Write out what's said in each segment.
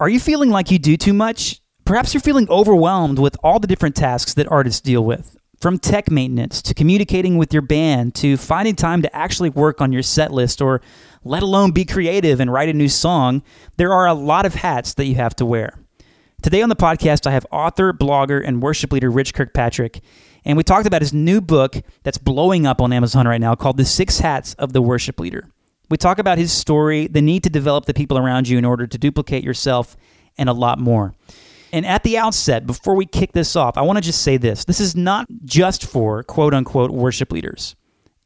Are you feeling like you do too much? Perhaps you're feeling overwhelmed with all the different tasks that artists deal with. From tech maintenance to communicating with your band to finding time to actually work on your set list or let alone be creative and write a new song, there are a lot of hats that you have to wear. Today on the podcast, I have author, blogger, and worship leader Rich Kirkpatrick, and we talked about his new book that's blowing up on Amazon right now called The Six Hats of the Worship Leader. We talk about his story, the need to develop the people around you in order to duplicate yourself, and a lot more. And at the outset, before we kick this off, I want to just say this this is not just for quote unquote worship leaders,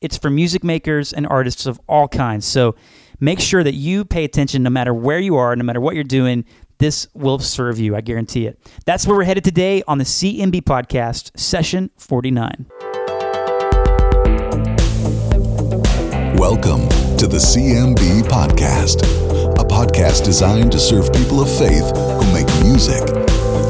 it's for music makers and artists of all kinds. So make sure that you pay attention no matter where you are, no matter what you're doing. This will serve you, I guarantee it. That's where we're headed today on the CMB podcast, session 49. Welcome to the CMB Podcast, a podcast designed to serve people of faith who make music.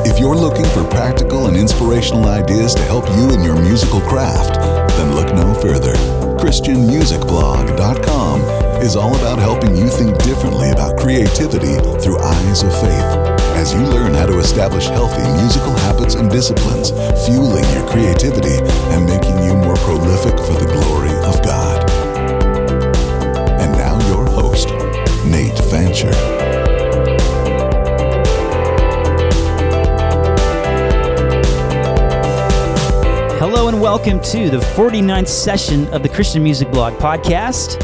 If you're looking for practical and inspirational ideas to help you in your musical craft, then look no further. ChristianMusicBlog.com is all about helping you think differently about creativity through eyes of faith. As you learn how to establish healthy musical habits and disciplines, fueling your creativity and making you more prolific for the glory of God. Fancher. Hello and welcome to the 49th session of the Christian Music Blog podcast.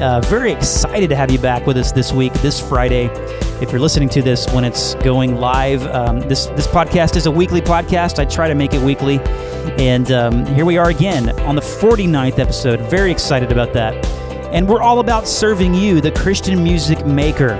Uh, very excited to have you back with us this week, this Friday. If you're listening to this when it's going live, um, this this podcast is a weekly podcast. I try to make it weekly, and um, here we are again on the 49th episode. Very excited about that. And we're all about serving you, the Christian music maker.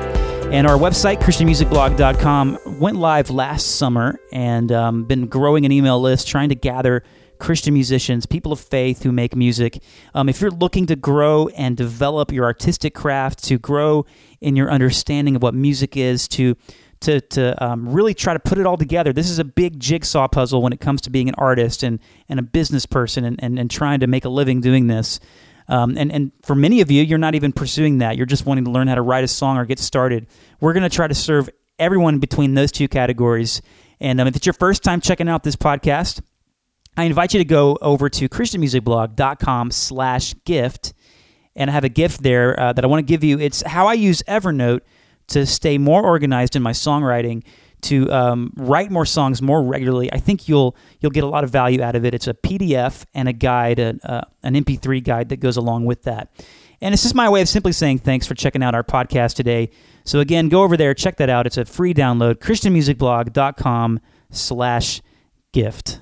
And our website, ChristianMusicBlog.com, went live last summer and um, been growing an email list, trying to gather Christian musicians, people of faith who make music. Um, if you're looking to grow and develop your artistic craft, to grow in your understanding of what music is, to to, to um, really try to put it all together. This is a big jigsaw puzzle when it comes to being an artist and, and a business person and, and, and trying to make a living doing this. Um, and, and for many of you, you're not even pursuing that. You're just wanting to learn how to write a song or get started. We're going to try to serve everyone between those two categories. And um, if it's your first time checking out this podcast, I invite you to go over to christianmusicblog.com slash gift. And I have a gift there uh, that I want to give you. It's how I use Evernote to stay more organized in my songwriting to um, write more songs more regularly. I think you'll you'll get a lot of value out of it. It's a PDF and a guide, a, uh, an MP3 guide that goes along with that. And it's just my way of simply saying thanks for checking out our podcast today. So again, go over there, check that out. It's a free download. ChristianMusicBlog.com slash gift.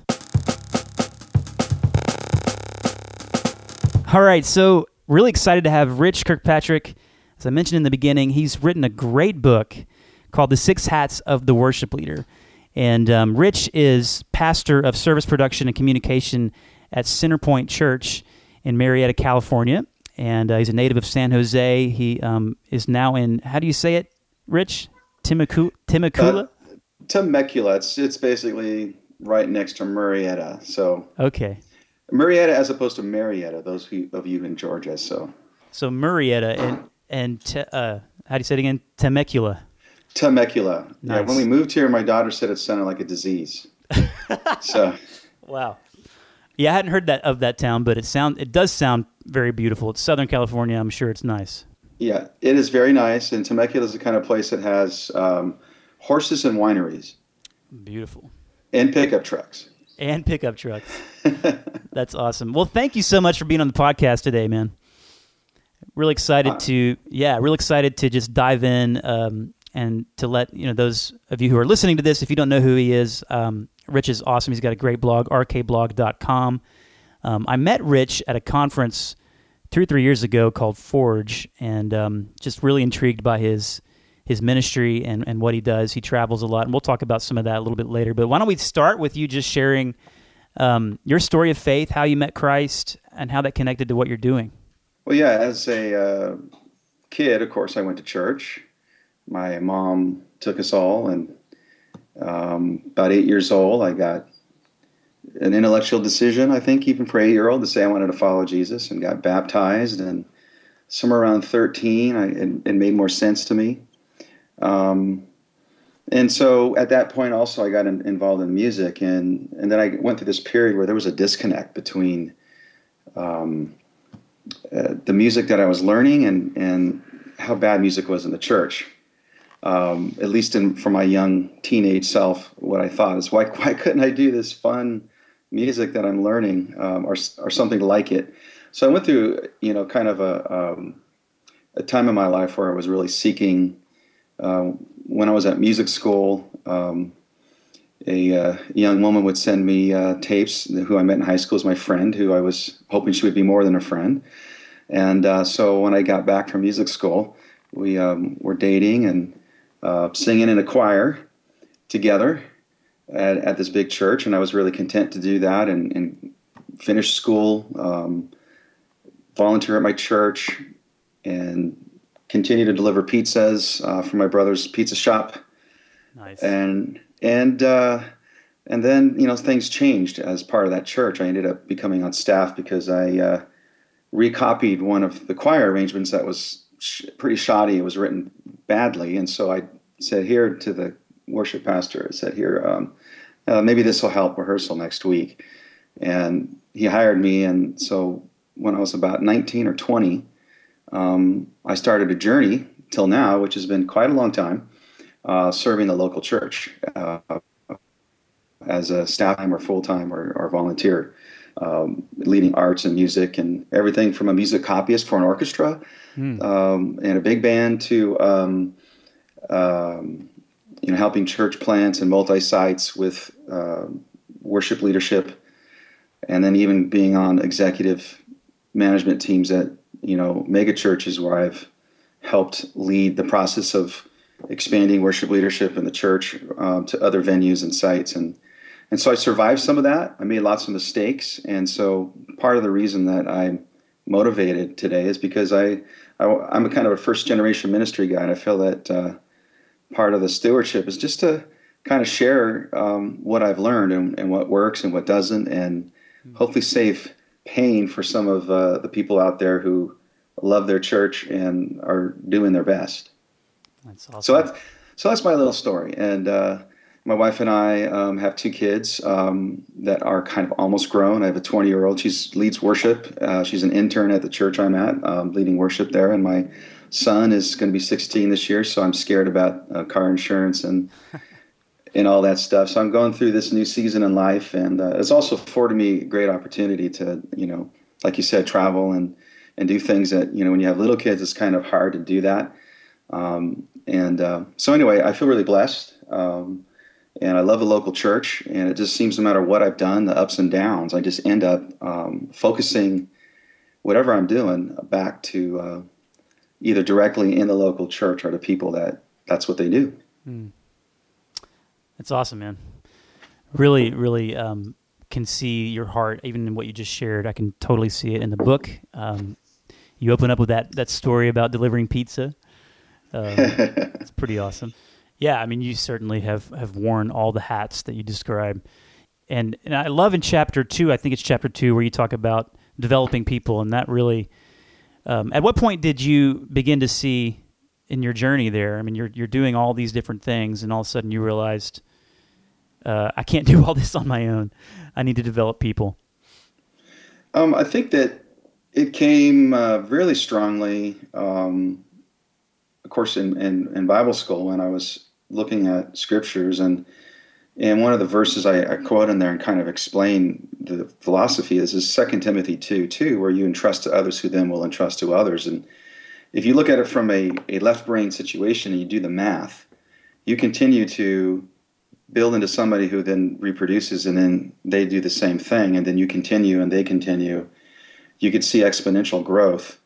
All right, so really excited to have Rich Kirkpatrick. As I mentioned in the beginning, he's written a great book called The Six Hats of the Worship Leader. And um, Rich is pastor of service production and communication at Centerpoint Church in Murrieta, California. And uh, he's a native of San Jose. He um, is now in, how do you say it, Rich? Temecula? Temecula? Uh, Temecula. It's, it's basically right next to Murrieta. So okay, Murrieta as opposed to Marietta. Those of you in Georgia. So so Murrieta and and te, uh, how do you say it again? Temecula. Temecula. Nice. Yeah, when we moved here, my daughter said it sounded like a disease. so, wow. Yeah, I hadn't heard that of that town, but it sound it does sound very beautiful. It's Southern California. I'm sure it's nice. Yeah, it is very nice, and Temecula is the kind of place that has um, horses and wineries. Beautiful. And pickup trucks. And pickup trucks. That's awesome. Well, thank you so much for being on the podcast today, man. Really excited uh, to yeah, really excited to just dive in. Um, and to let you know those of you who are listening to this, if you don't know who he is, um, Rich is awesome. He's got a great blog, rkblog.com. Um, I met Rich at a conference two or three years ago called Forge, and um, just really intrigued by his his ministry and, and what he does. He travels a lot, and we'll talk about some of that a little bit later. But why don't we start with you just sharing um, your story of faith, how you met Christ, and how that connected to what you're doing? Well, yeah, as a uh, kid, of course, I went to church my mom took us all, and um, about eight years old, I got an intellectual decision, I think, even for eight year old, to say I wanted to follow Jesus, and got baptized. And somewhere around 13, I, it, it made more sense to me. Um, and so at that point, also, I got in, involved in music, and and then I went through this period where there was a disconnect between um, uh, the music that I was learning and and how bad music was in the church. Um, at least in for my young teenage self, what I thought is why why couldn't I do this fun music that I'm learning um, or or something like it? So I went through you know kind of a um, a time in my life where I was really seeking. Uh, when I was at music school, um, a uh, young woman would send me uh, tapes. Who I met in high school is my friend, who I was hoping she would be more than a friend. And uh, so when I got back from music school, we um, were dating and uh, singing in a choir together at, at, this big church. And I was really content to do that and, and finish school, um, volunteer at my church, and continue to deliver pizzas uh, for my brother's pizza shop. Nice. And and uh, and then you know things changed as part of that church. I ended up becoming on staff because I uh, recopied one of the choir arrangements that was sh- pretty shoddy. It was written badly, and so I said here to the worship pastor, I said here, um, uh, maybe this will help rehearsal next week. And he hired me, and so when I was about 19 or 20, um, I started a journey till now, which has been quite a long time, uh, serving the local church uh, as a staff time or full time or, or, volunteer, um, leading arts and music and everything from a music copyist for an orchestra mm. um, and a big band to um, um, you know helping church plants and multi sites with uh, worship leadership, and then even being on executive management teams at you know, mega churches where I've helped lead the process of expanding worship leadership in the church um, to other venues and sites. And, and so I survived some of that. I made lots of mistakes. And so part of the reason that I'm motivated today is because I, I, am a kind of a first generation ministry guy. And I feel that uh, part of the stewardship is just to kind of share um, what I've learned and, and, what works and what doesn't, and hmm. hopefully save pain for some of uh, the people out there who love their church and are doing their best. That's awesome. So that's so that's my little story, and uh, my wife and I um, have two kids um, that are kind of almost grown. I have a 20 year old. She leads worship. Uh, she's an intern at the church I'm at, um, leading worship there, and my son is going to be 16 this year. So I'm scared about uh, car insurance and and all that stuff. So I'm going through this new season in life, and uh, it's also afforded me a great opportunity to, you know, like you said, travel and and do things that you know when you have little kids, it's kind of hard to do that. Um, and uh, so anyway, I feel really blessed, um, and I love the local church. And it just seems no matter what I've done, the ups and downs, I just end up um, focusing whatever I'm doing back to uh, either directly in the local church or to people that that's what they do. Mm. That's awesome, man. Really, really um, can see your heart, even in what you just shared. I can totally see it in the book. Um, you open up with that that story about delivering pizza. Um, it's pretty awesome. Yeah, I mean, you certainly have have worn all the hats that you describe, and and I love in chapter two. I think it's chapter two where you talk about developing people, and that really. Um, at what point did you begin to see in your journey there? I mean, you're you're doing all these different things, and all of a sudden you realized uh, I can't do all this on my own. I need to develop people. Um, I think that it came uh, really strongly, um, course, in, in, in, Bible school when I was looking at scriptures and and one of the verses I, I quote in there and kind of explain the philosophy is is Second Timothy two two, where you entrust to others who then will entrust to others. And if you look at it from a, a left brain situation and you do the math, you continue to build into somebody who then reproduces and then they do the same thing and then you continue and they continue you could see exponential growth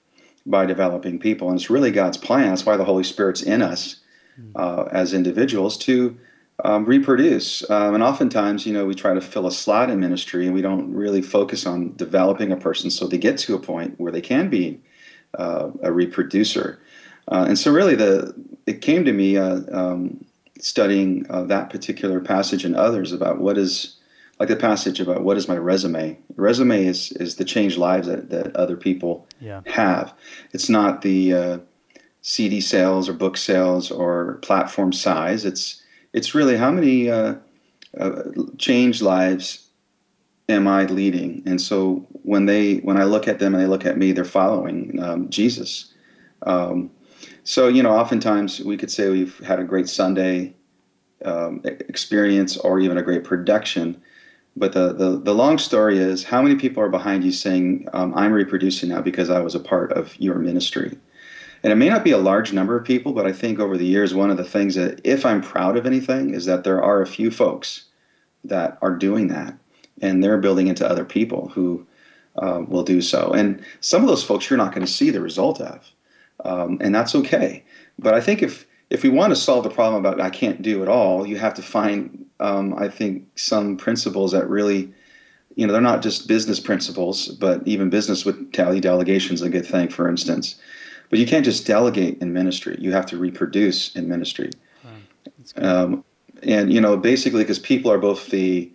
by developing people. And it's really god's plan that's why the holy spirit's in us hmm. uh, as individuals to um, reproduce. Um, and oftentimes you know we try to fill a slot in ministry and we don't really focus on developing a person so they get to a point where they can be uh, a reproducer. Uh, and so really the it came to me uh, um, studying uh, that particular passage and others about what is like the passage about what is my resume resume is is the changed lives that, that other people yeah. have it's not the uh, cd sales or book sales or platform size it's it's really how many uh, uh, changed lives am I leading? And so when they when I look at them and they look at me, they're following um, Jesus. Um, so you know, oftentimes we could say we've had a great Sunday um, experience or even a great production. But the, the, the long story is how many people are behind you saying, um, I'm reproducing now because I was a part of your ministry? And it may not be a large number of people, but I think over the years, one of the things that, if I'm proud of anything, is that there are a few folks that are doing that and they're building into other people who uh, will do so. And some of those folks you're not going to see the result of, um, and that's okay. But I think if if we want to solve the problem about I can't do it all, you have to find, um, I think, some principles that really, you know, they're not just business principles, but even business with tally delegation is a good thing, for instance. But you can't just delegate in ministry; you have to reproduce in ministry. Um, and you know, basically, because people are both the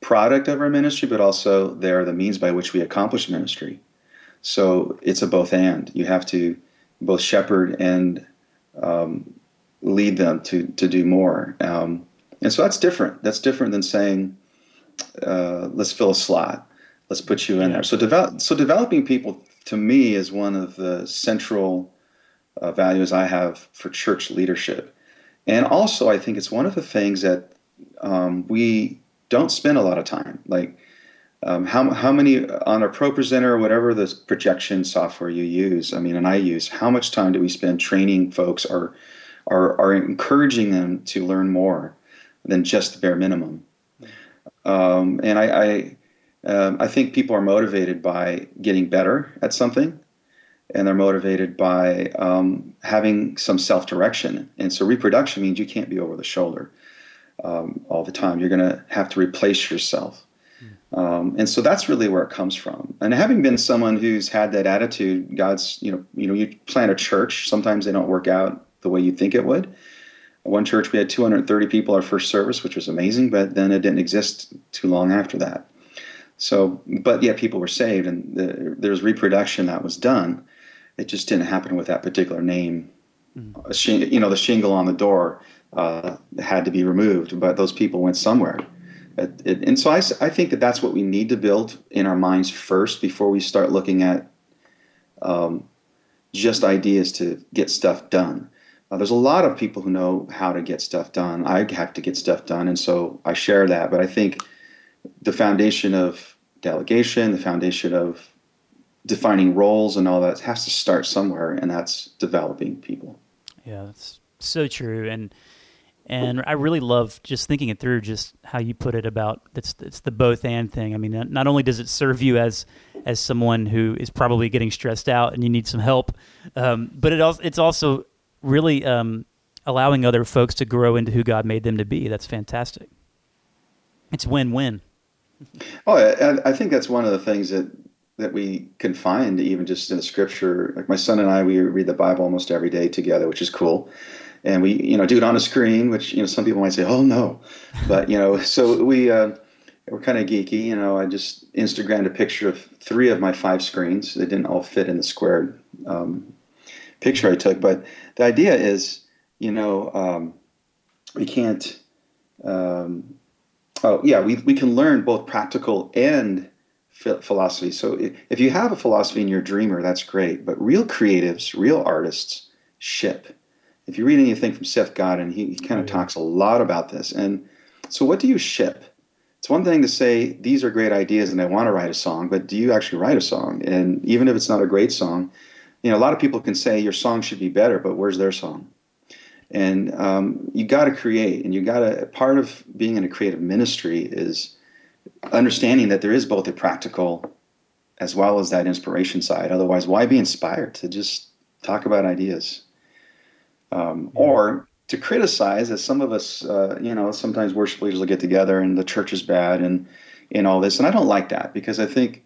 product of our ministry, but also they're the means by which we accomplish ministry. So it's a both and. You have to both shepherd and um, lead them to to do more. Um, and so that's different. That's different than saying, uh, "Let's fill a slot. Let's put you in there." So develop. So developing people to me is one of the central uh, values I have for church leadership, and also I think it's one of the things that um, we don't spend a lot of time like. Um, how, how many on a ProPresenter or whatever the projection software you use? I mean, and I use. How much time do we spend training folks or are, are encouraging them to learn more than just the bare minimum. Um, and I, I, um, I think people are motivated by getting better at something, and they're motivated by um, having some self direction. And so reproduction means you can't be over the shoulder um, all the time. You're going to have to replace yourself. Um, and so that's really where it comes from. And having been someone who's had that attitude, God's, you know, you know, you plant a church. Sometimes they don't work out the way you think it would. One church, we had 230 people our first service, which was amazing, but then it didn't exist too long after that. So, but yet people were saved, and the, there was reproduction that was done. It just didn't happen with that particular name. Mm-hmm. you know, the shingle on the door uh, had to be removed, but those people went somewhere. It, it, and so I, I think that that's what we need to build in our minds first before we start looking at um, just ideas to get stuff done. Uh, there's a lot of people who know how to get stuff done. I have to get stuff done, and so I share that. But I think the foundation of delegation, the foundation of defining roles and all that has to start somewhere, and that's developing people. Yeah, that's so true. And and I really love just thinking it through, just how you put it about it's it's the both and thing. I mean, not only does it serve you as as someone who is probably getting stressed out and you need some help, um, but it also it's also really um, allowing other folks to grow into who God made them to be. That's fantastic. It's win win. Oh, I, I think that's one of the things that that we can find even just in the scripture. Like my son and I, we read the Bible almost every day together, which is cool. And we, you know, do it on a screen, which you know some people might say, "Oh no," but you know, so we uh, we're kind of geeky. You know, I just Instagrammed a picture of three of my five screens. They didn't all fit in the squared um, picture I took, but the idea is, you know, um, we can't. Um, oh yeah, we we can learn both practical and philosophy. So if you have a philosophy and you're a dreamer, that's great. But real creatives, real artists, ship. If you read anything from Seth Godin, he, he kind of oh, yeah. talks a lot about this. And so, what do you ship? It's one thing to say these are great ideas and I want to write a song, but do you actually write a song? And even if it's not a great song, you know, a lot of people can say your song should be better, but where's their song? And um, you got to create, and you got to. Part of being in a creative ministry is understanding that there is both a practical as well as that inspiration side. Otherwise, why be inspired to just talk about ideas? Um, yeah. Or to criticize, as some of us, uh, you know, sometimes worship leaders will get together and the church is bad and and all this, and I don't like that because I think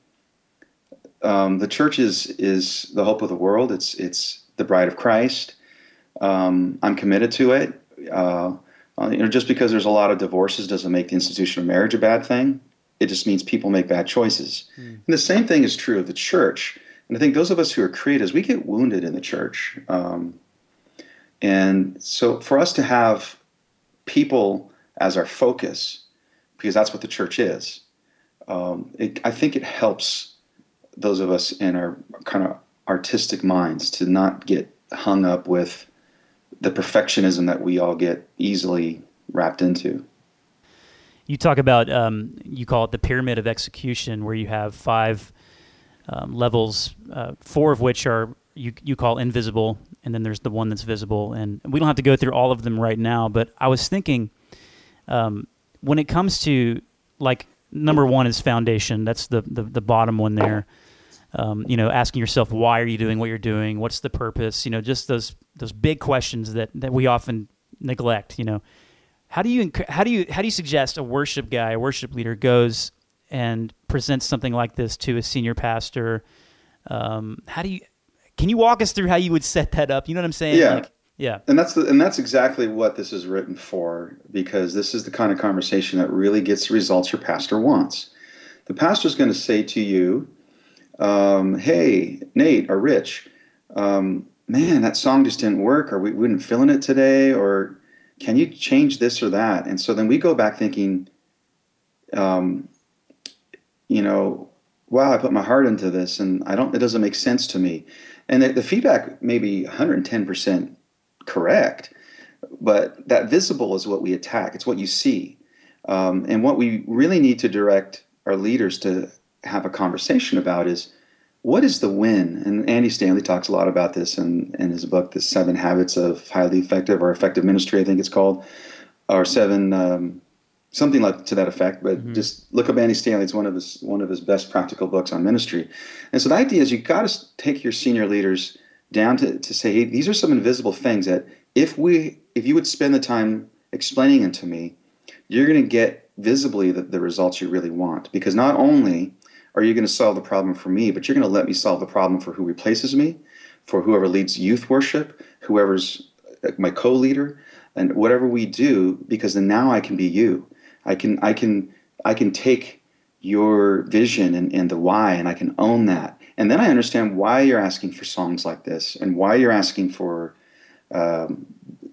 um, the church is is the hope of the world. It's it's the bride of Christ. Um, I'm committed to it. Uh, uh, you know, just because there's a lot of divorces doesn't make the institution of marriage a bad thing. It just means people make bad choices. Mm. And the same thing is true of the church. And I think those of us who are creatives, we get wounded in the church. Um, and so for us to have people as our focus, because that's what the church is, um, it, I think it helps those of us in our kind of artistic minds to not get hung up with the perfectionism that we all get easily wrapped into. You talk about um, you call it the pyramid of execution, where you have five um, levels, uh, four of which are you you call invisible, and then there's the one that's visible. And we don't have to go through all of them right now, but I was thinking um, when it comes to like number one is foundation. That's the the, the bottom one there. Um, you know, asking yourself why are you doing what you're doing? What's the purpose? You know, just those those big questions that that we often neglect. You know, how do you how do you how do you suggest a worship guy, a worship leader goes and presents something like this to a senior pastor? Um, how do you can you walk us through how you would set that up? You know what I'm saying? Yeah. Like, yeah. And that's the, and that's exactly what this is written for because this is the kind of conversation that really gets the results your pastor wants. The pastor is going to say to you, um, "Hey, Nate or Rich, um, man, that song just didn't work, or we, we didn't feeling it today, or can you change this or that?" And so then we go back thinking, um, you know, wow, I put my heart into this, and I don't. It doesn't make sense to me. And the, the feedback may be 110 percent correct, but that visible is what we attack. It's what you see. Um, and what we really need to direct our leaders to have a conversation about is what is the win? And Andy Stanley talks a lot about this in, in his book, The Seven Habits of Highly Effective or Effective Ministry, I think it's called, or seven, um, something like to that effect. But mm-hmm. just look up Andy Stanley; it's one of his one of his best practical books on ministry. And so the idea is you got to take your senior leaders down to, to say, hey, these are some invisible things that if we if you would spend the time explaining them to me, you're going to get visibly the, the results you really want. Because not only are you going to solve the problem for me, but you're going to let me solve the problem for who replaces me, for whoever leads youth worship, whoever's uh, my co-leader, and whatever we do, because then now I can be you. I can I can I can take your vision and, and the why and I can own that and then I understand why you're asking for songs like this and why you're asking for um,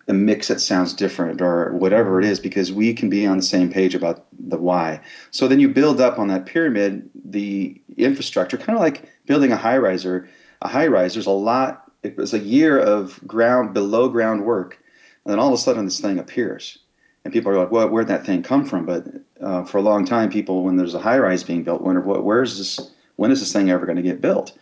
a mix that sounds different or whatever it is, because we can be on the same page about the why. So then you build up on that pyramid the infrastructure, kind of like building a high riser. A high rise, there's a lot, it was a year of ground, below ground work. And then all of a sudden this thing appears. And people are like, well, where'd that thing come from? But uh, for a long time, people, when there's a high rise being built, wonder, what, where's this? when is this thing ever going to get built?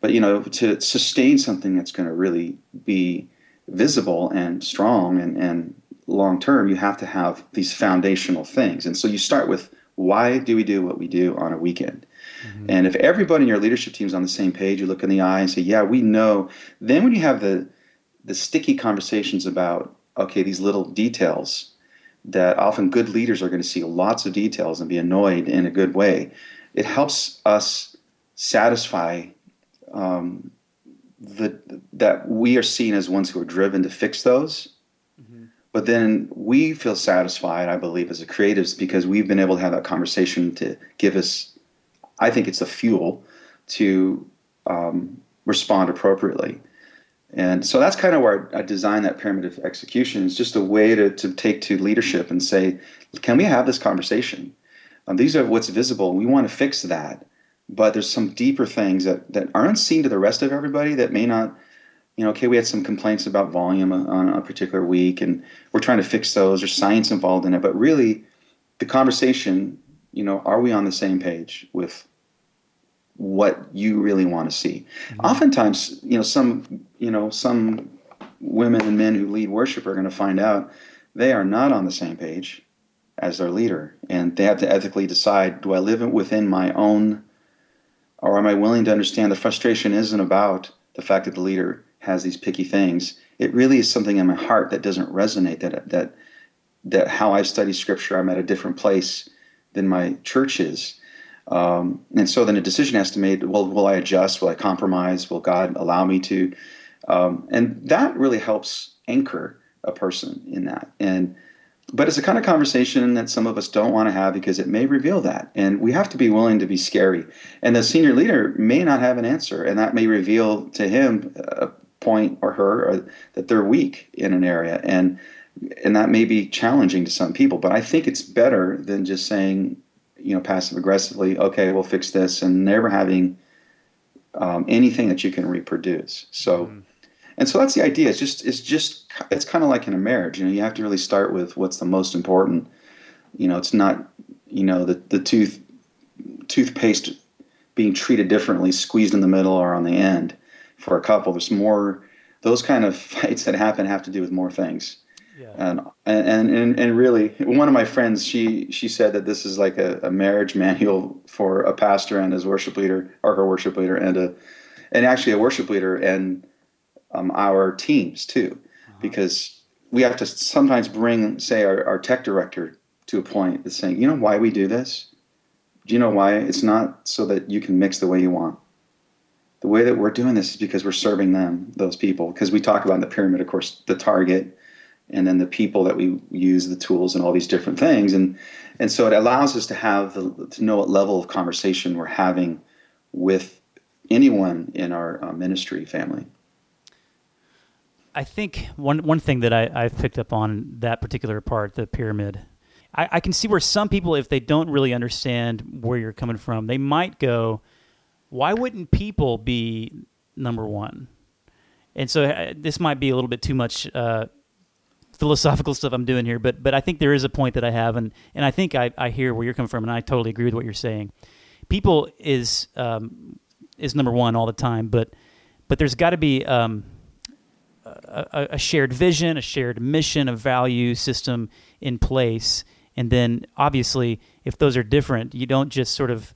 But you know, to sustain something that's going to really be visible and strong and, and long term, you have to have these foundational things. And so you start with why do we do what we do on a weekend? Mm-hmm. And if everybody in your leadership team is on the same page, you look in the eye and say, "Yeah, we know." Then when you have the the sticky conversations about okay, these little details that often good leaders are going to see lots of details and be annoyed in a good way. It helps us satisfy um, the, that we are seen as ones who are driven to fix those. Mm-hmm. But then we feel satisfied, I believe, as a creatives because we've been able to have that conversation to give us, I think it's the fuel to um, respond appropriately. And so that's kind of where I designed that pyramid of execution. It's just a way to, to take to leadership and say, can we have this conversation? Um, these are what's visible. We want to fix that but there's some deeper things that, that aren't seen to the rest of everybody that may not you know okay we had some complaints about volume on a particular week and we're trying to fix those there's science involved in it but really the conversation you know are we on the same page with what you really want to see mm-hmm. oftentimes you know some you know some women and men who lead worship are going to find out they are not on the same page as their leader and they have to ethically decide do i live within my own or am I willing to understand the frustration isn't about the fact that the leader has these picky things? It really is something in my heart that doesn't resonate. That that that how I study Scripture, I'm at a different place than my church is. Um, and so then a decision has to be made. Well, will I adjust? Will I compromise? Will God allow me to? Um, and that really helps anchor a person in that. And but it's a kind of conversation that some of us don't want to have because it may reveal that and we have to be willing to be scary and the senior leader may not have an answer and that may reveal to him a point or her or that they're weak in an area and and that may be challenging to some people, but I think it's better than just saying, you know, passive aggressively, okay, we'll fix this, and never having um, anything that you can reproduce. So, mm. And so that's the idea. It's just, it's just, it's kind of like in a marriage. You know, you have to really start with what's the most important. You know, it's not, you know, the the tooth toothpaste being treated differently, squeezed in the middle or on the end. For a couple, there's more. Those kind of fights that happen have to do with more things. Yeah. And, and and and really, one of my friends, she she said that this is like a, a marriage manual for a pastor and his worship leader, or her worship leader, and a and actually a worship leader and um, our teams too, uh-huh. because we have to sometimes bring, say, our, our tech director to a point that's saying, you know, why we do this. Do you know why? It's not so that you can mix the way you want. The way that we're doing this is because we're serving them, those people. Because we talk about in the pyramid, of course, the target and then the people that we use, the tools, and all these different things. And and so it allows us to have the, to know what level of conversation we're having with anyone in our uh, ministry family. I think one one thing that I, I've picked up on that particular part, the pyramid, I, I can see where some people, if they don't really understand where you're coming from, they might go, "Why wouldn't people be number one?" And so uh, this might be a little bit too much uh, philosophical stuff I'm doing here, but but I think there is a point that I have, and and I think I, I hear where you're coming from, and I totally agree with what you're saying. People is um, is number one all the time, but but there's got to be um, a, a, shared vision, a shared mission, a value system in place, and then obviously, if those are different, you don't just sort of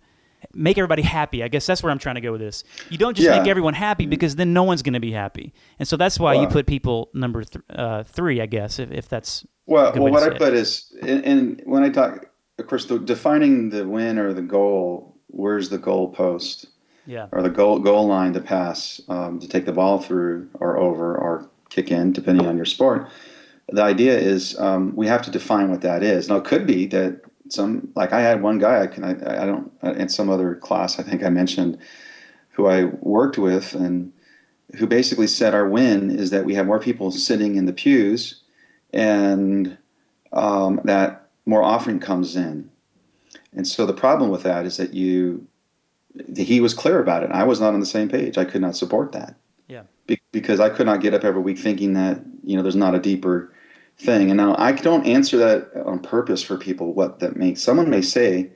make everybody happy. I guess that's where I'm trying to go with this. You don't just yeah. make everyone happy because then no one's going to be happy, and so that's why you put people number th- uh, three, I guess, if, if that's well. Well, what I put is, and when I talk, of course, the, defining the win or the goal. Where's the goal post? Yeah. Or the goal goal line to pass um, to take the ball through or over or kick in, depending on your sport. The idea is um, we have to define what that is. Now, it could be that some like I had one guy I can I, I don't in some other class I think I mentioned who I worked with and who basically said our win is that we have more people sitting in the pews and um, that more offering comes in. And so the problem with that is that you he was clear about it. I was not on the same page. I could not support that. Yeah. Be- because I could not get up every week thinking that you know there's not a deeper thing. And now I don't answer that on purpose for people. What that makes someone may say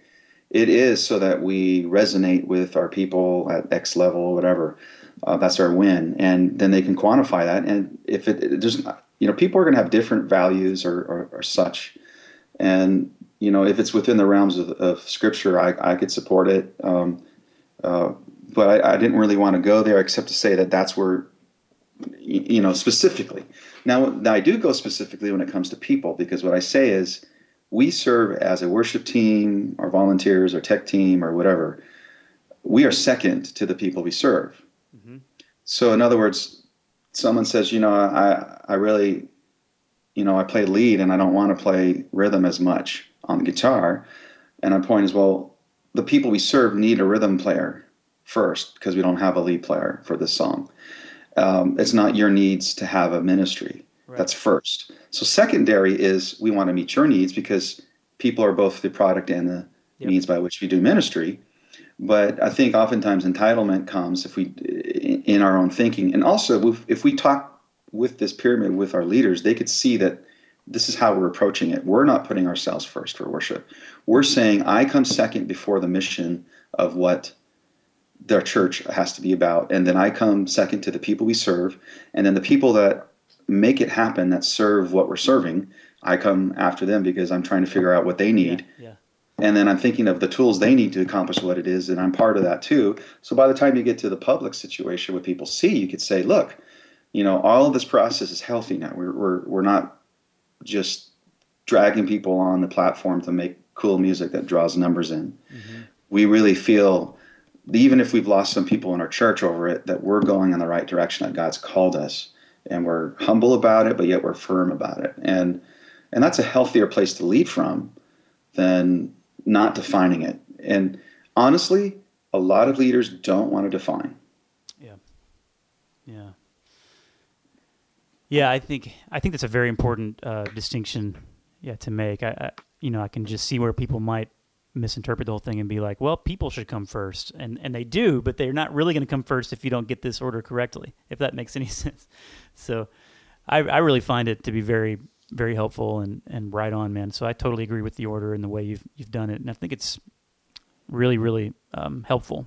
it is so that we resonate with our people at X level, or whatever. Uh, that's our win, and then they can quantify that. And if it, it there's you know people are going to have different values or, or, or, such, and you know if it's within the realms of, of Scripture, I, I could support it. Um, uh, but I, I didn't really want to go there except to say that that's where you know specifically now, I do go specifically when it comes to people because what I say is we serve as a worship team or volunteers or tech team or whatever. We are second to the people we serve. Mm-hmm. So, in other words, someone says, you know, I, I really, you know, I play lead and I don't want to play rhythm as much on the guitar. And my point is, well, the people we serve need a rhythm player first because we don't have a lead player for this song um, it's not your needs to have a ministry. Right. That's first. So secondary is we want to meet your needs because people are both the product and the yep. means by which we do ministry. But I think oftentimes entitlement comes if we in our own thinking, and also if we talk with this pyramid with our leaders, they could see that this is how we're approaching it. We're not putting ourselves first for worship. We're saying I come second before the mission of what their church has to be about. And then I come second to the people we serve. And then the people that make it happen, that serve what we're serving, I come after them because I'm trying to figure out what they need. Yeah, yeah. And then I'm thinking of the tools they need to accomplish what it is, and I'm part of that too. So by the time you get to the public situation, what people see, you could say, look, you know, all of this process is healthy now. We're, we're, we're not just dragging people on the platform to make cool music that draws numbers in. Mm-hmm. We really feel even if we've lost some people in our church over it, that we're going in the right direction that God's called us, and we're humble about it, but yet we're firm about it, and and that's a healthier place to lead from than not defining it. And honestly, a lot of leaders don't want to define. Yeah. Yeah. Yeah, I think I think that's a very important uh, distinction. Yeah, to make. I, I, you know I can just see where people might misinterpret the whole thing and be like, well, people should come first, and and they do, but they're not really going to come first if you don't get this order correctly. If that makes any sense. So, I I really find it to be very very helpful and and right on, man. So I totally agree with the order and the way you've you've done it, and I think it's really really um, helpful.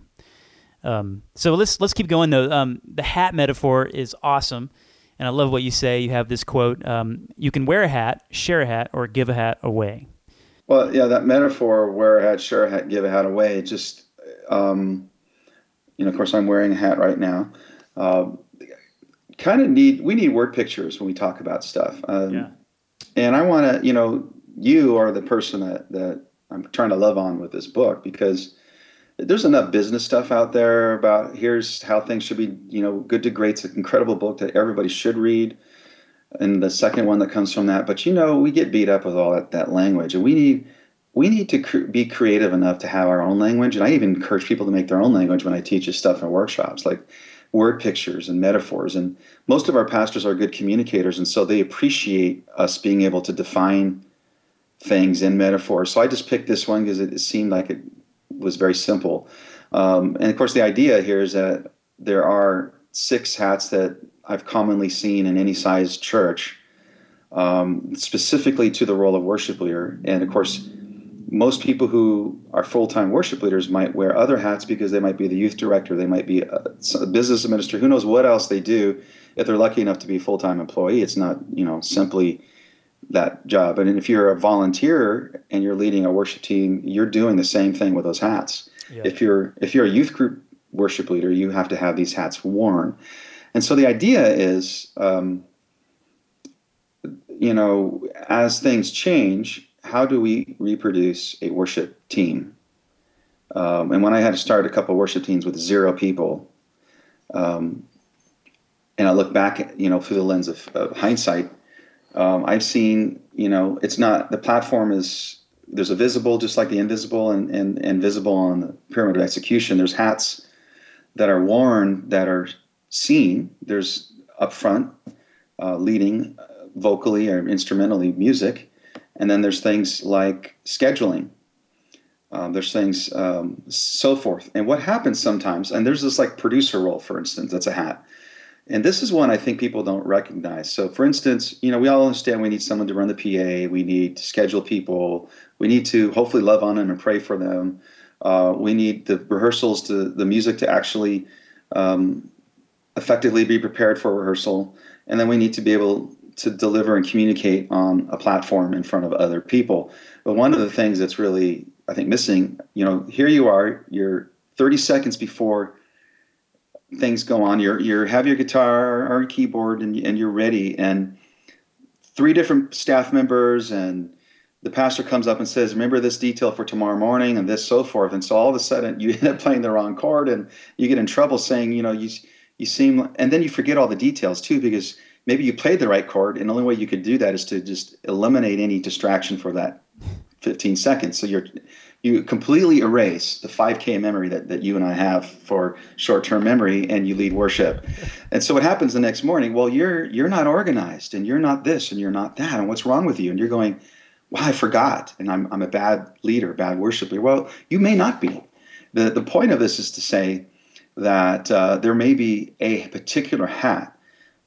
Um, so let's let's keep going though. Um, the hat metaphor is awesome, and I love what you say. You have this quote: um, "You can wear a hat, share a hat, or give a hat away." Well, yeah, that metaphor: wear a hat, share a hat, give a hat away. Just um, you know, of course, I'm wearing a hat right now. Uh, kind of need we need word pictures when we talk about stuff. Um, yeah. And I want to, you know, you are the person that that I'm trying to love on with this book because there's enough business stuff out there about here's how things should be. You know, Good to Great's an incredible book that everybody should read, and the second one that comes from that. But you know, we get beat up with all that, that language, and we need we need to cr- be creative enough to have our own language. And I even encourage people to make their own language when I teach this stuff in workshops, like word pictures and metaphors. And most of our pastors are good communicators, and so they appreciate us being able to define things in metaphors. So I just picked this one because it, it seemed like it was very simple. Um, and of course, the idea here is that there are six hats that I've commonly seen in any size church, um, specifically to the role of worship leader. And of course, most people who are full-time worship leaders might wear other hats because they might be the youth director, they might be a, a business administrator, who knows what else they do if they're lucky enough to be a full-time employee. It's not, you know, simply that job. And if you're a volunteer and you're leading a worship team, you're doing the same thing with those hats. Yeah. If you're if you're a youth group worship leader, you have to have these hats worn. And so the idea is, um, you know, as things change, how do we reproduce a worship team? Um, and when I had to start a couple worship teams with zero people, um, and I look back, you know, through the lens of, of hindsight, um, I've seen, you know, it's not the platform is there's a visible just like the invisible and, and, and visible on the pyramid of execution. There's hats that are worn that are seen. There's upfront uh, leading uh, vocally or instrumentally music, and then there's things like scheduling. Um, there's things um, so forth. And what happens sometimes, and there's this like producer role, for instance, that's a hat. And this is one I think people don't recognize. So, for instance, you know, we all understand we need someone to run the PA, we need to schedule people, we need to hopefully love on them and pray for them. Uh, we need the rehearsals to the music to actually um, effectively be prepared for rehearsal, and then we need to be able to deliver and communicate on a platform in front of other people. But one of the things that's really I think missing, you know, here you are, you're 30 seconds before things go on. You're you have your guitar or keyboard and and you're ready. And three different staff members and the pastor comes up and says, "Remember this detail for tomorrow morning," and this so forth. And so all of a sudden, you end up playing the wrong chord, and you get in trouble saying, "You know, you you seem," and then you forget all the details too because maybe you played the right chord, and the only way you could do that is to just eliminate any distraction for that 15 seconds. So you're you completely erase the 5k memory that, that you and i have for short-term memory and you lead worship. And so what happens the next morning? Well you're you're not organized and you're not this and you're not that. And what's wrong with you? And you're going wow i forgot. And i'm, I'm a bad leader bad worshiper. Well you may not be. The, the point of this is to say that uh, there may be a particular hat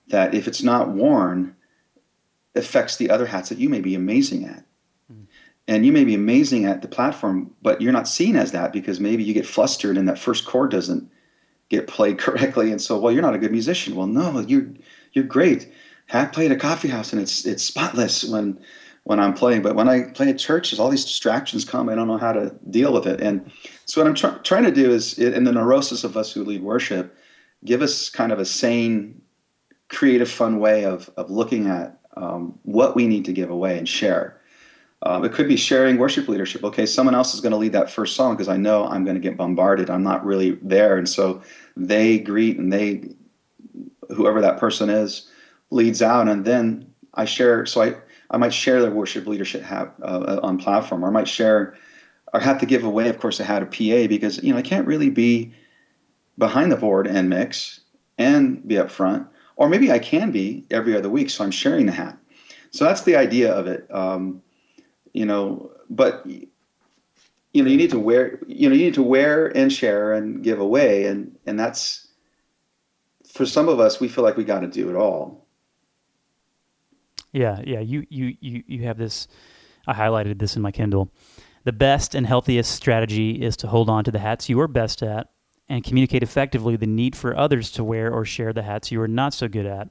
that if it's not worn affects the other hats that you may be amazing at and you may be amazing at the platform, but you're not seen as that because maybe you get flustered and that first chord doesn't get played correctly, and so well, you're not a good musician. Well, no, you're you're great. I play a coffee house and it's it's spotless when when I'm playing, but when I play at church, there's all these distractions come. I don't know how to deal with it, and so what I'm tr- trying to do is, in the neurosis of us who lead worship, give us kind of a sane, creative, fun way of of looking at um, what we need to give away and share um, it could be sharing worship leadership. Okay, someone else is going to lead that first song because I know I'm going to get bombarded. I'm not really there, and so they greet and they, whoever that person is, leads out, and then I share. So I I might share the worship leadership hat uh, on platform, or I might share, or have to give away, of course, I had a PA because you know I can't really be behind the board and mix and be up front or maybe I can be every other week, so I'm sharing the hat. So that's the idea of it. Um, you know, but you know, you need to wear, you know, you need to wear and share and give away, and and that's for some of us, we feel like we got to do it all. Yeah, yeah. You you you you have this. I highlighted this in my Kindle. The best and healthiest strategy is to hold on to the hats you are best at and communicate effectively the need for others to wear or share the hats you are not so good at.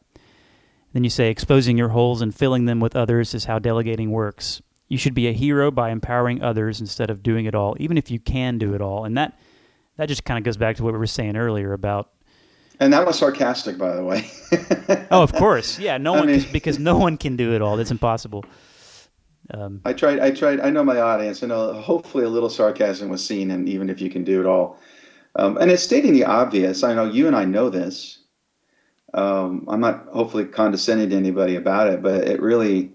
Then you say exposing your holes and filling them with others is how delegating works. You should be a hero by empowering others instead of doing it all, even if you can do it all. And that that just kind of goes back to what we were saying earlier about and that was sarcastic, by the way. oh, of course, yeah. No I one mean, because no one can do it all. That's impossible. Um, I tried. I tried. I know my audience. I know. Hopefully, a little sarcasm was seen, and even if you can do it all, um, and it's stating the obvious. I know you and I know this. Um, I'm not hopefully condescending to anybody about it, but it really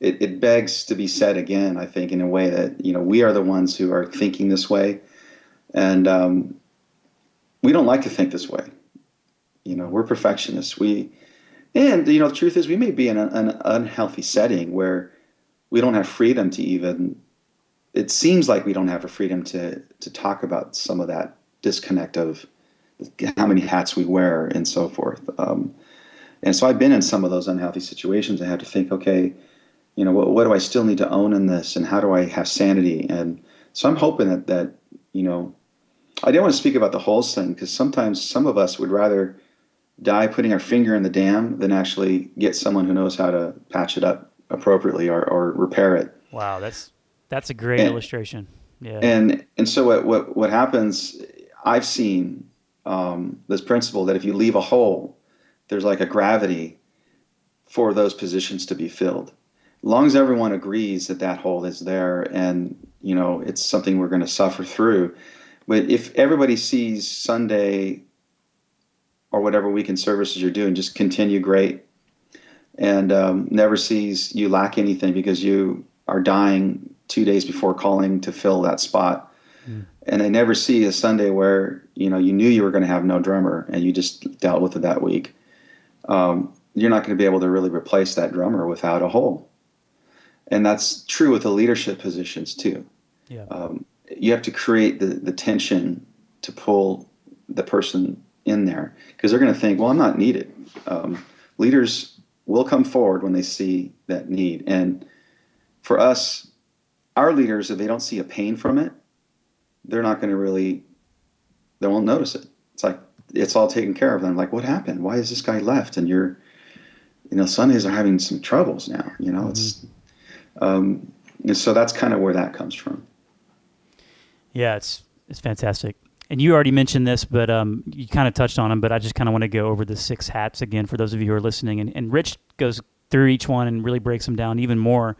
it, it begs to be said again. I think in a way that you know we are the ones who are thinking this way, and um, we don't like to think this way. You know, we're perfectionists. We and you know the truth is we may be in an unhealthy setting where we don't have freedom to even it seems like we don't have a freedom to to talk about some of that disconnect of how many hats we wear and so forth um, and so i've been in some of those unhealthy situations i had to think okay you know what, what do i still need to own in this and how do i have sanity and so i'm hoping that that you know i didn't want to speak about the holes thing because sometimes some of us would rather die putting our finger in the dam than actually get someone who knows how to patch it up appropriately or, or repair it. Wow, that's that's a great and, illustration. Yeah. And and so what what what happens? I've seen um, this principle that if you leave a hole, there's like a gravity for those positions to be filled. Long as everyone agrees that that hole is there, and you know it's something we're going to suffer through. But if everybody sees Sunday or whatever weekend services you're doing, just continue great and um, never sees you lack anything because you are dying two days before calling to fill that spot. Mm. And they never see a Sunday where you know you knew you were going to have no drummer and you just dealt with it that week. Um, you're not going to be able to really replace that drummer without a hole. And that's true with the leadership positions too. Yeah. Um, you have to create the, the tension to pull the person in there because they're going to think, well, I'm not needed. Um, leaders will come forward when they see that need. And for us, our leaders, if they don't see a pain from it, they're not going to really, they won't notice it. It's like, it's all taken care of. them. like, what happened? Why is this guy left? And you're, you know, Sundays are having some troubles now, you know, mm-hmm. it's, um, and so that's kind of where that comes from. Yeah, it's, it's fantastic and you already mentioned this, but um, you kind of touched on them. But I just kind of want to go over the six hats again for those of you who are listening. And, and Rich goes through each one and really breaks them down even more,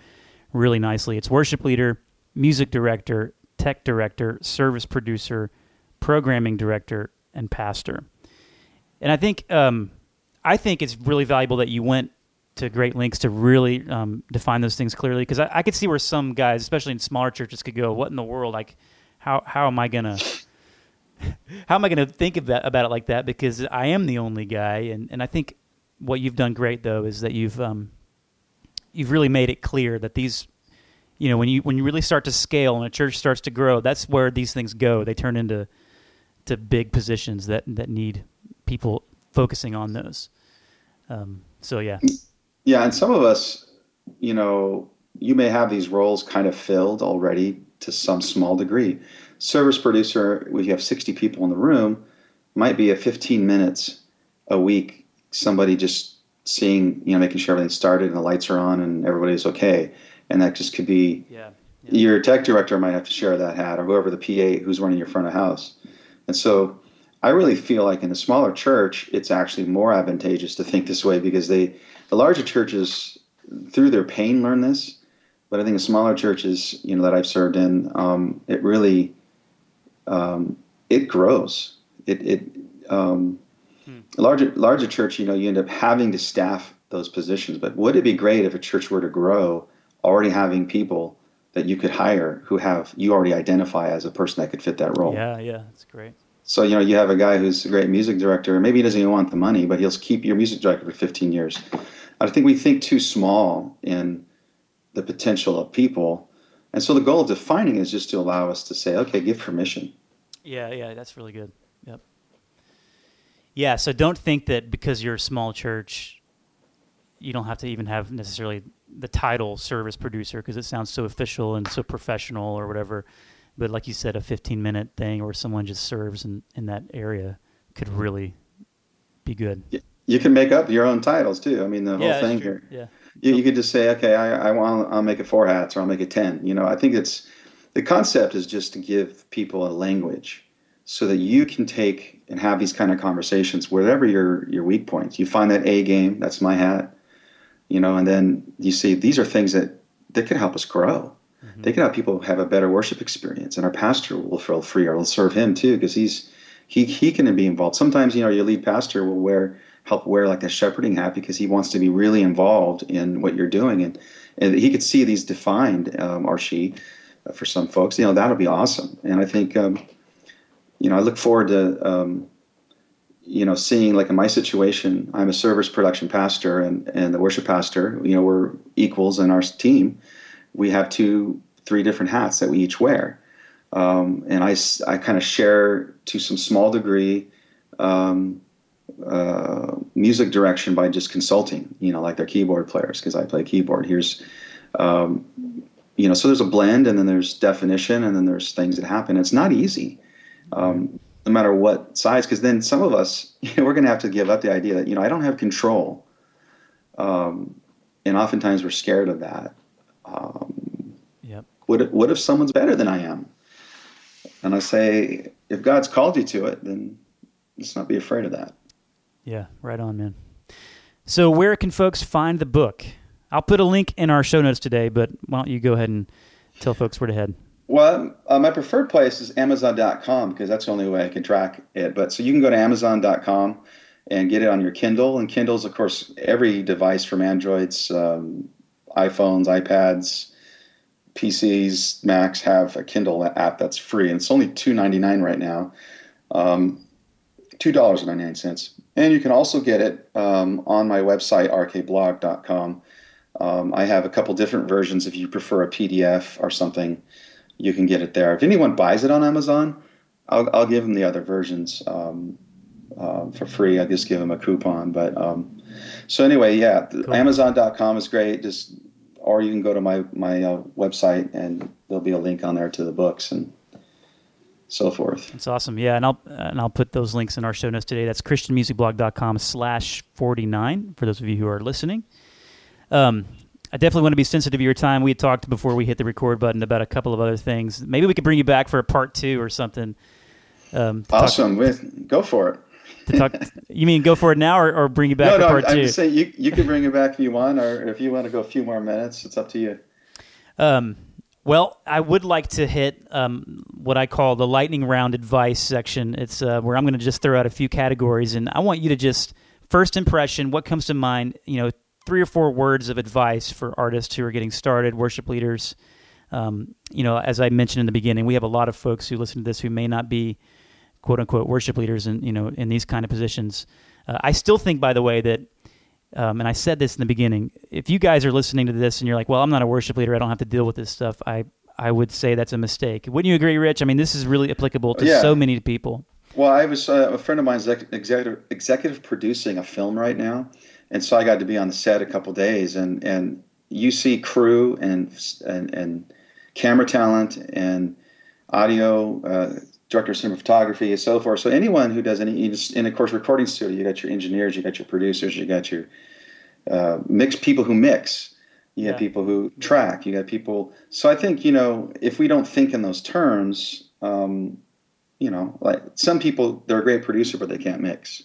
really nicely. It's worship leader, music director, tech director, service producer, programming director, and pastor. And I think um, I think it's really valuable that you went to great lengths to really um, define those things clearly because I, I, could see where some guys, especially in smaller churches, could go, "What in the world? Like, how how am I gonna?" how am I going to think about, about it like that? Because I am the only guy, and, and I think what you've done great though is that you've um, you've really made it clear that these, you know, when you when you really start to scale and a church starts to grow, that's where these things go. They turn into to big positions that that need people focusing on those. Um, so yeah, yeah, and some of us, you know, you may have these roles kind of filled already to some small degree service producer, we have 60 people in the room, might be a 15 minutes a week, somebody just seeing, you know, making sure everything's started and the lights are on and everybody's okay. And that just could be yeah, yeah. your tech director might have to share that hat or whoever the PA who's running your front of house. And so I really feel like in a smaller church, it's actually more advantageous to think this way because they, the larger churches, through their pain, learn this. But I think the smaller churches, you know, that I've served in, um, it really um, it grows. It, it um, hmm. larger larger church, you know, you end up having to staff those positions. But would it be great if a church were to grow, already having people that you could hire who have you already identify as a person that could fit that role? Yeah, yeah, that's great. So you know, you have a guy who's a great music director, maybe he doesn't even want the money, but he'll keep your music director for 15 years. I think we think too small in the potential of people, and so the goal of defining is just to allow us to say, okay, give permission. Yeah, yeah, that's really good. Yep. Yeah, so don't think that because you're a small church, you don't have to even have necessarily the title service producer because it sounds so official and so professional or whatever. But like you said, a 15 minute thing where someone just serves in, in that area could mm-hmm. really be good. You can make up your own titles too. I mean, the whole thing here. Yeah. You, you could just say, okay, I, I want, I'll make it four hats or I'll make it 10. You know, I think it's, the concept is just to give people a language so that you can take and have these kind of conversations wherever your your weak points. You find that A game, that's my hat, you know, and then you see these are things that that can help us grow. Mm-hmm. They can help people have a better worship experience, and our pastor will feel free or will serve him too because he's he he can be involved. Sometimes you know your lead pastor will wear help wear like a shepherding hat because he wants to be really involved in what you're doing, and and he could see these defined um, or she uh, for some folks. You know that'll be awesome, and I think. Um, you know, I look forward to, um, you know, seeing like in my situation, I'm a service production pastor and, and the worship pastor, you know, we're equals in our team. We have two, three different hats that we each wear. Um, and I, I kind of share to some small degree um, uh, music direction by just consulting, you know, like their keyboard players, because I play keyboard. Here's, um, you know, so there's a blend and then there's definition and then there's things that happen. It's not easy um, no matter what size, because then some of us, you know, we're going to have to give up the idea that you know I don't have control, um, and oftentimes we're scared of that. Yep. What if, what if someone's better than I am? And I say, if God's called you to it, then let's not be afraid of that. Yeah, right on, man. So, where can folks find the book? I'll put a link in our show notes today, but why don't you go ahead and tell folks where to head? Well, uh, my preferred place is Amazon.com because that's the only way I can track it. But so you can go to Amazon.com and get it on your Kindle. And Kindle's, of course, every device from Androids, um, iPhones, iPads, PCs, Macs have a Kindle app that's free, and it's only two ninety nine right now, um, two dollars ninety nine cents. And you can also get it um, on my website rkblog.com. Um, I have a couple different versions if you prefer a PDF or something you can get it there. If anyone buys it on Amazon, I'll, I'll give them the other versions um, uh, for free. I just give them a coupon. But um, so anyway, yeah, cool. Amazon.com is great. Just or you can go to my my uh, website and there'll be a link on there to the books and so forth. That's awesome. Yeah, and I'll and I'll put those links in our show notes today. That's christianmusicblog.com slash 49 for those of you who are listening. Um, I definitely want to be sensitive to your time. We talked before we hit the record button about a couple of other things. Maybe we could bring you back for a part two or something. Um, awesome. Talk, go for it. Talk, you mean go for it now or, or bring you back no, no, part I'm two? just saying you, you can bring it back if you want, or if you want to go a few more minutes, it's up to you. Um, well, I would like to hit um, what I call the lightning round advice section. It's uh, where I'm going to just throw out a few categories, and I want you to just first impression, what comes to mind, you know, three or four words of advice for artists who are getting started, worship leaders. Um, you know, as I mentioned in the beginning, we have a lot of folks who listen to this who may not be quote unquote worship leaders and you know in these kind of positions. Uh, I still think, by the way, that um, and I said this in the beginning. If you guys are listening to this and you're like, "Well, I'm not a worship leader. I don't have to deal with this stuff," I I would say that's a mistake. Wouldn't you agree, Rich? I mean, this is really applicable to yeah. so many people. Well, I was uh, a friend of mine is executive executive producing a film right now, and so I got to be on the set a couple days, and and you see crew and and and camera talent and audio uh, director of cinematography and so forth. So anyone who does any, in of course, recording studio, you got your engineers, you got your producers, you got your uh, mix people who mix. You got yeah. people who track. You got people. So I think you know if we don't think in those terms, um, you know, like some people, they're a great producer, but they can't mix.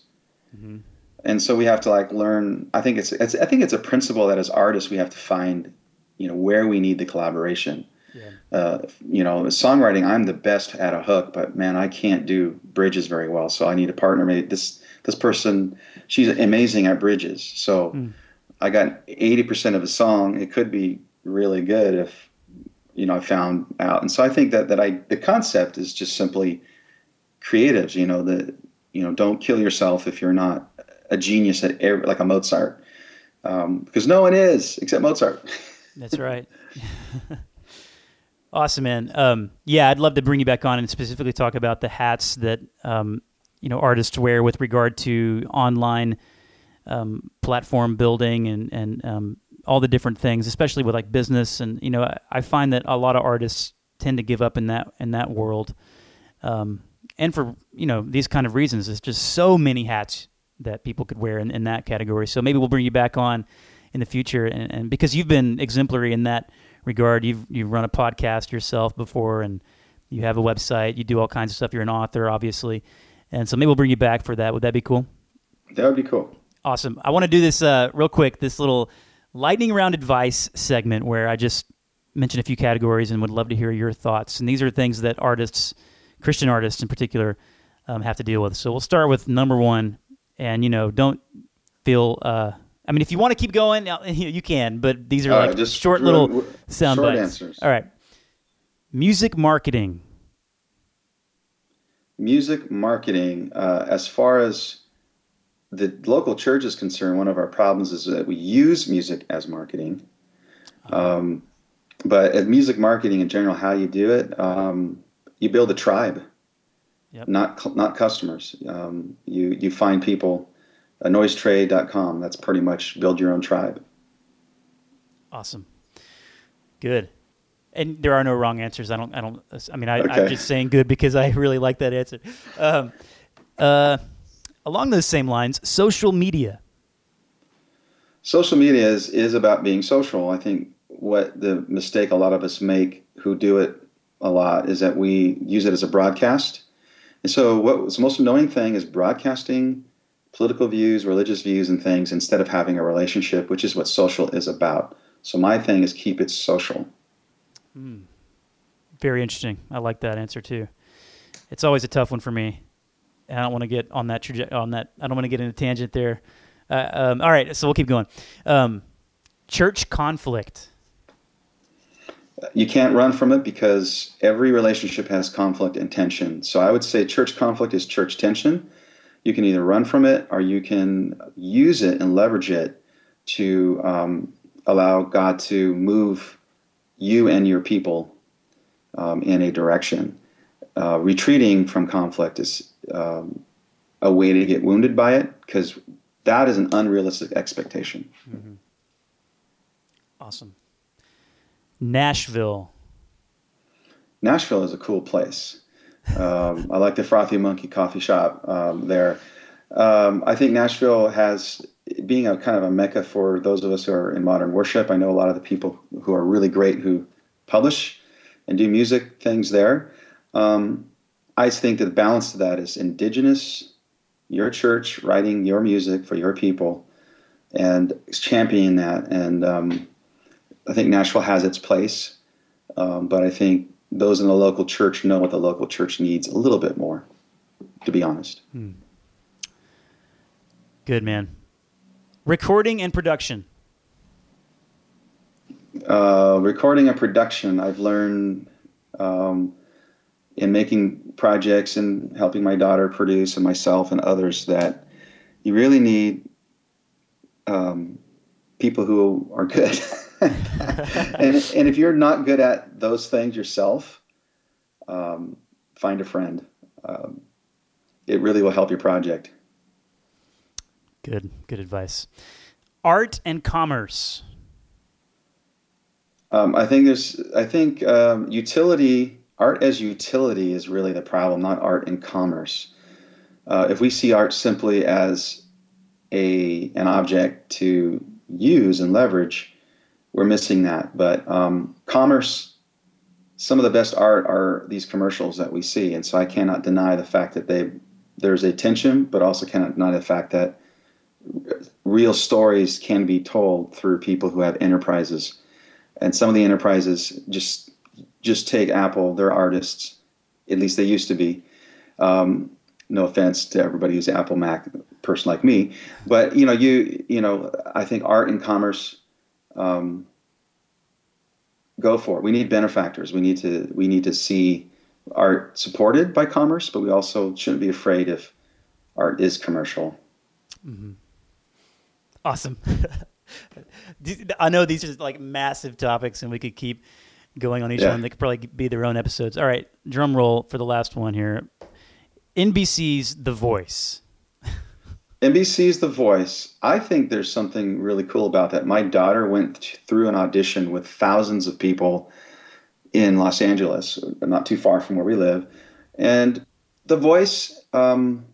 Mm-hmm and so we have to like learn i think it's, it's i think it's a principle that as artists we have to find you know where we need the collaboration yeah. uh, you know songwriting i'm the best at a hook but man i can't do bridges very well so i need a partner maybe this this person she's amazing at bridges so mm. i got 80% of a song it could be really good if you know i found out and so i think that that i the concept is just simply creatives. You know that you know don't kill yourself if you're not a genius at every, like a Mozart, um, because no one is except Mozart. That's right. awesome, man. Um, yeah, I'd love to bring you back on and specifically talk about the hats that um, you know artists wear with regard to online um, platform building and and um, all the different things, especially with like business. And you know, I, I, find that a lot of artists tend to give up in that in that world, um, and for you know these kind of reasons. There's just so many hats that people could wear in, in that category. So maybe we'll bring you back on in the future, and, and because you've been exemplary in that regard, you've you've run a podcast yourself before, and you have a website, you do all kinds of stuff. You're an author, obviously, and so maybe we'll bring you back for that. Would that be cool? That would be cool. Awesome. I want to do this uh, real quick. This little lightning round advice segment where I just mention a few categories and would love to hear your thoughts. And these are things that artists, Christian artists in particular, um, have to deal with. So we'll start with number one. And, you know, don't feel. Uh, I mean, if you want to keep going, you can, but these are like right, just short little sound short bites. Answers. All right. Music marketing. Music marketing, uh, as far as the local church is concerned, one of our problems is that we use music as marketing. Um, but at music marketing in general, how you do it, um, you build a tribe, yep. not not customers. Um, you you find people. Noisetrade.com. That's pretty much build your own tribe. Awesome. Good. And there are no wrong answers. I don't. I don't. I mean, I, am just saying good because I really like that answer. Um, uh, along those same lines, social media. Social media is, is about being social. I think what the mistake a lot of us make who do it a lot is that we use it as a broadcast. And so, what's the most annoying thing is broadcasting political views, religious views, and things instead of having a relationship, which is what social is about. So, my thing is keep it social. Mm. Very interesting. I like that answer too. It's always a tough one for me. and I don't want to get on that traje- on that. I don't want to get in a tangent there. Uh, um, all right, so we'll keep going. Um, church conflict. You can't run from it because every relationship has conflict and tension. So I would say church conflict is church tension. You can either run from it or you can use it and leverage it to um, allow God to move you and your people um, in a direction. Uh, retreating from conflict is um, a way to get wounded by it because that is an unrealistic expectation. Mm-hmm. Awesome. Nashville. Nashville is a cool place. Um, I like the Frothy Monkey coffee shop um, there. Um, I think Nashville has, being a kind of a mecca for those of us who are in modern worship. I know a lot of the people who are really great who publish and do music things there. Um, I think that the balance to that is indigenous, your church writing your music for your people, and championing that. And um, I think Nashville has its place, um, but I think those in the local church know what the local church needs a little bit more, to be honest. Hmm. Good man. Recording and production. Uh, recording and production, I've learned. Um, in making projects and helping my daughter produce and myself and others that you really need um, people who are good. and, and if you're not good at those things yourself, um, find a friend. Um, it really will help your project. Good, good advice. Art and commerce. Um, I think there's, I think um, utility art as utility is really the problem, not art and commerce. Uh, if we see art simply as a an object to use and leverage, we're missing that. But um, commerce, some of the best art are these commercials that we see, and so I cannot deny the fact that they there's a tension, but also cannot deny the fact that real stories can be told through people who have enterprises, and some of the enterprises just just take Apple, they're artists, at least they used to be. Um, no offense to everybody who's an Apple Mac person like me, but you know, you you know, I think art and commerce um, go for it. We need benefactors. We need to we need to see art supported by commerce, but we also shouldn't be afraid if art is commercial. Mm-hmm. Awesome. I know these are like massive topics, and we could keep going on each yeah. one. They could probably be their own episodes. All right, drum roll for the last one here. NBC's The Voice. NBC's The Voice. I think there's something really cool about that. My daughter went through an audition with thousands of people in Los Angeles, not too far from where we live. And The Voice, um,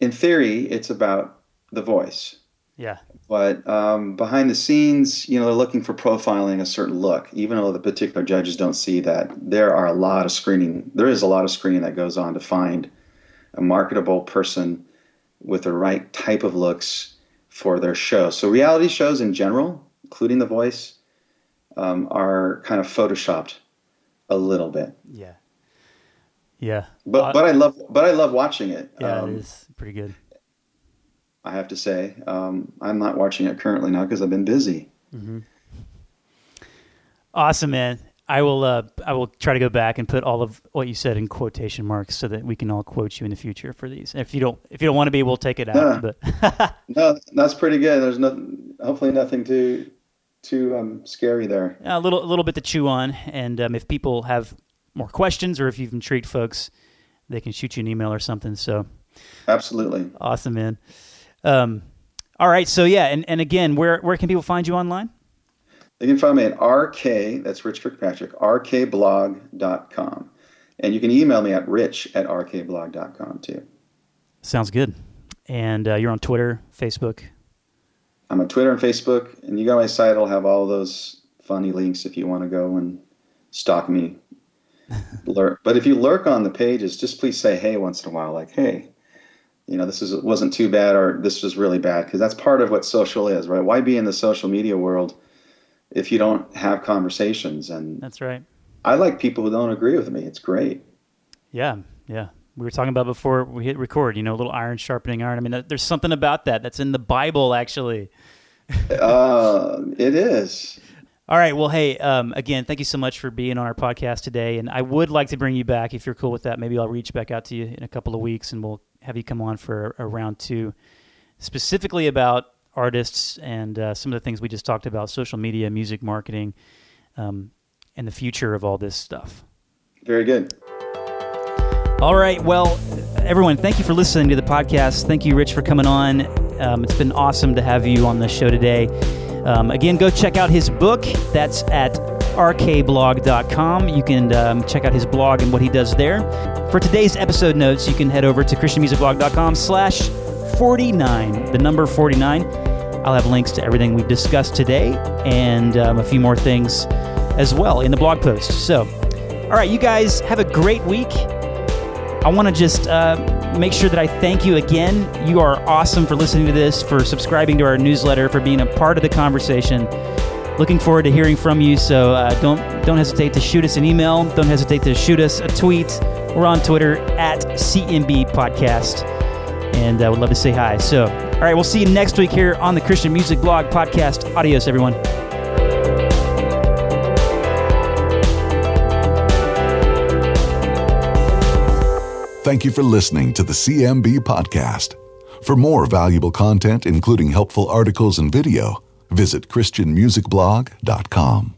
in theory, it's about the voice. Yeah. But um, behind the scenes, you know, they're looking for profiling a certain look, even though the particular judges don't see that. There are a lot of screening. There is a lot of screening that goes on to find a marketable person with the right type of looks for their show. So reality shows in general, including The Voice, um, are kind of photoshopped a little bit. Yeah. Yeah. But uh, but I love but I love watching it. Yeah, um, it is pretty good. I have to say, um, I'm not watching it currently now because I've been busy. Mm-hmm. Awesome, man. I will. Uh, I will try to go back and put all of what you said in quotation marks so that we can all quote you in the future for these. If you don't, if you don't want to be, we'll take it out. Yeah. But no, that's pretty good. There's nothing. Hopefully, nothing too too um, scary there. A little, a little bit to chew on. And um, if people have more questions, or if you've intrigued folks, they can shoot you an email or something. So, absolutely, awesome, man. Um, all right, so yeah, and, and again, where where can people find you online? They can find me at RK, that's Rich Kirkpatrick, rkblog.com. And you can email me at rich at rkblog.com too. Sounds good. And uh, you're on Twitter, Facebook? I'm on Twitter and Facebook. And you got my site, I'll have all those funny links if you want to go and stalk me. lurk. But if you lurk on the pages, just please say hey once in a while, like, hey, you know, this is, wasn't too bad or this was really bad. Because that's part of what social is, right? Why be in the social media world? If you don't have conversations. And that's right. I like people who don't agree with me. It's great. Yeah yeah. We were talking about before we hit record you know a little iron sharpening iron. I mean there's something about that that's in the bible actually. Uh, it is. All right. Well hey um, again thank you so much for being on our podcast today. And i would like to bring you back if you're cool with that maybe i'll reach back out to you in a couple of weeks and we'll have you come on for a round two specifically about artists and uh, some of the things we just talked about social media, music marketing, um, and the future of all this stuff. Very good. All right. Well, everyone, thank you for listening to the podcast. Thank you, Rich, for coming on. Um, it's been awesome to have you on the show today. Um, again, go check out his book. That's at rkblog.com. You can um, check out his blog and what he does there. For today's episode notes, you can head over to christianmusicblog.com slash 49, the number 49. I'll have links to everything we've discussed today and um, a few more things as well in the blog post. So, all right, you guys have a great week. I want to just uh, make sure that I thank you again. You are awesome for listening to this, for subscribing to our newsletter, for being a part of the conversation. Looking forward to hearing from you. So uh, don't don't hesitate to shoot us an email. Don't hesitate to shoot us a tweet. We're on Twitter at CMB Podcast and I uh, would love to say hi. So, all right, we'll see you next week here on the Christian Music Blog Podcast. Adios, everyone. Thank you for listening to the CMB Podcast. For more valuable content, including helpful articles and video, visit ChristianMusicBlog.com.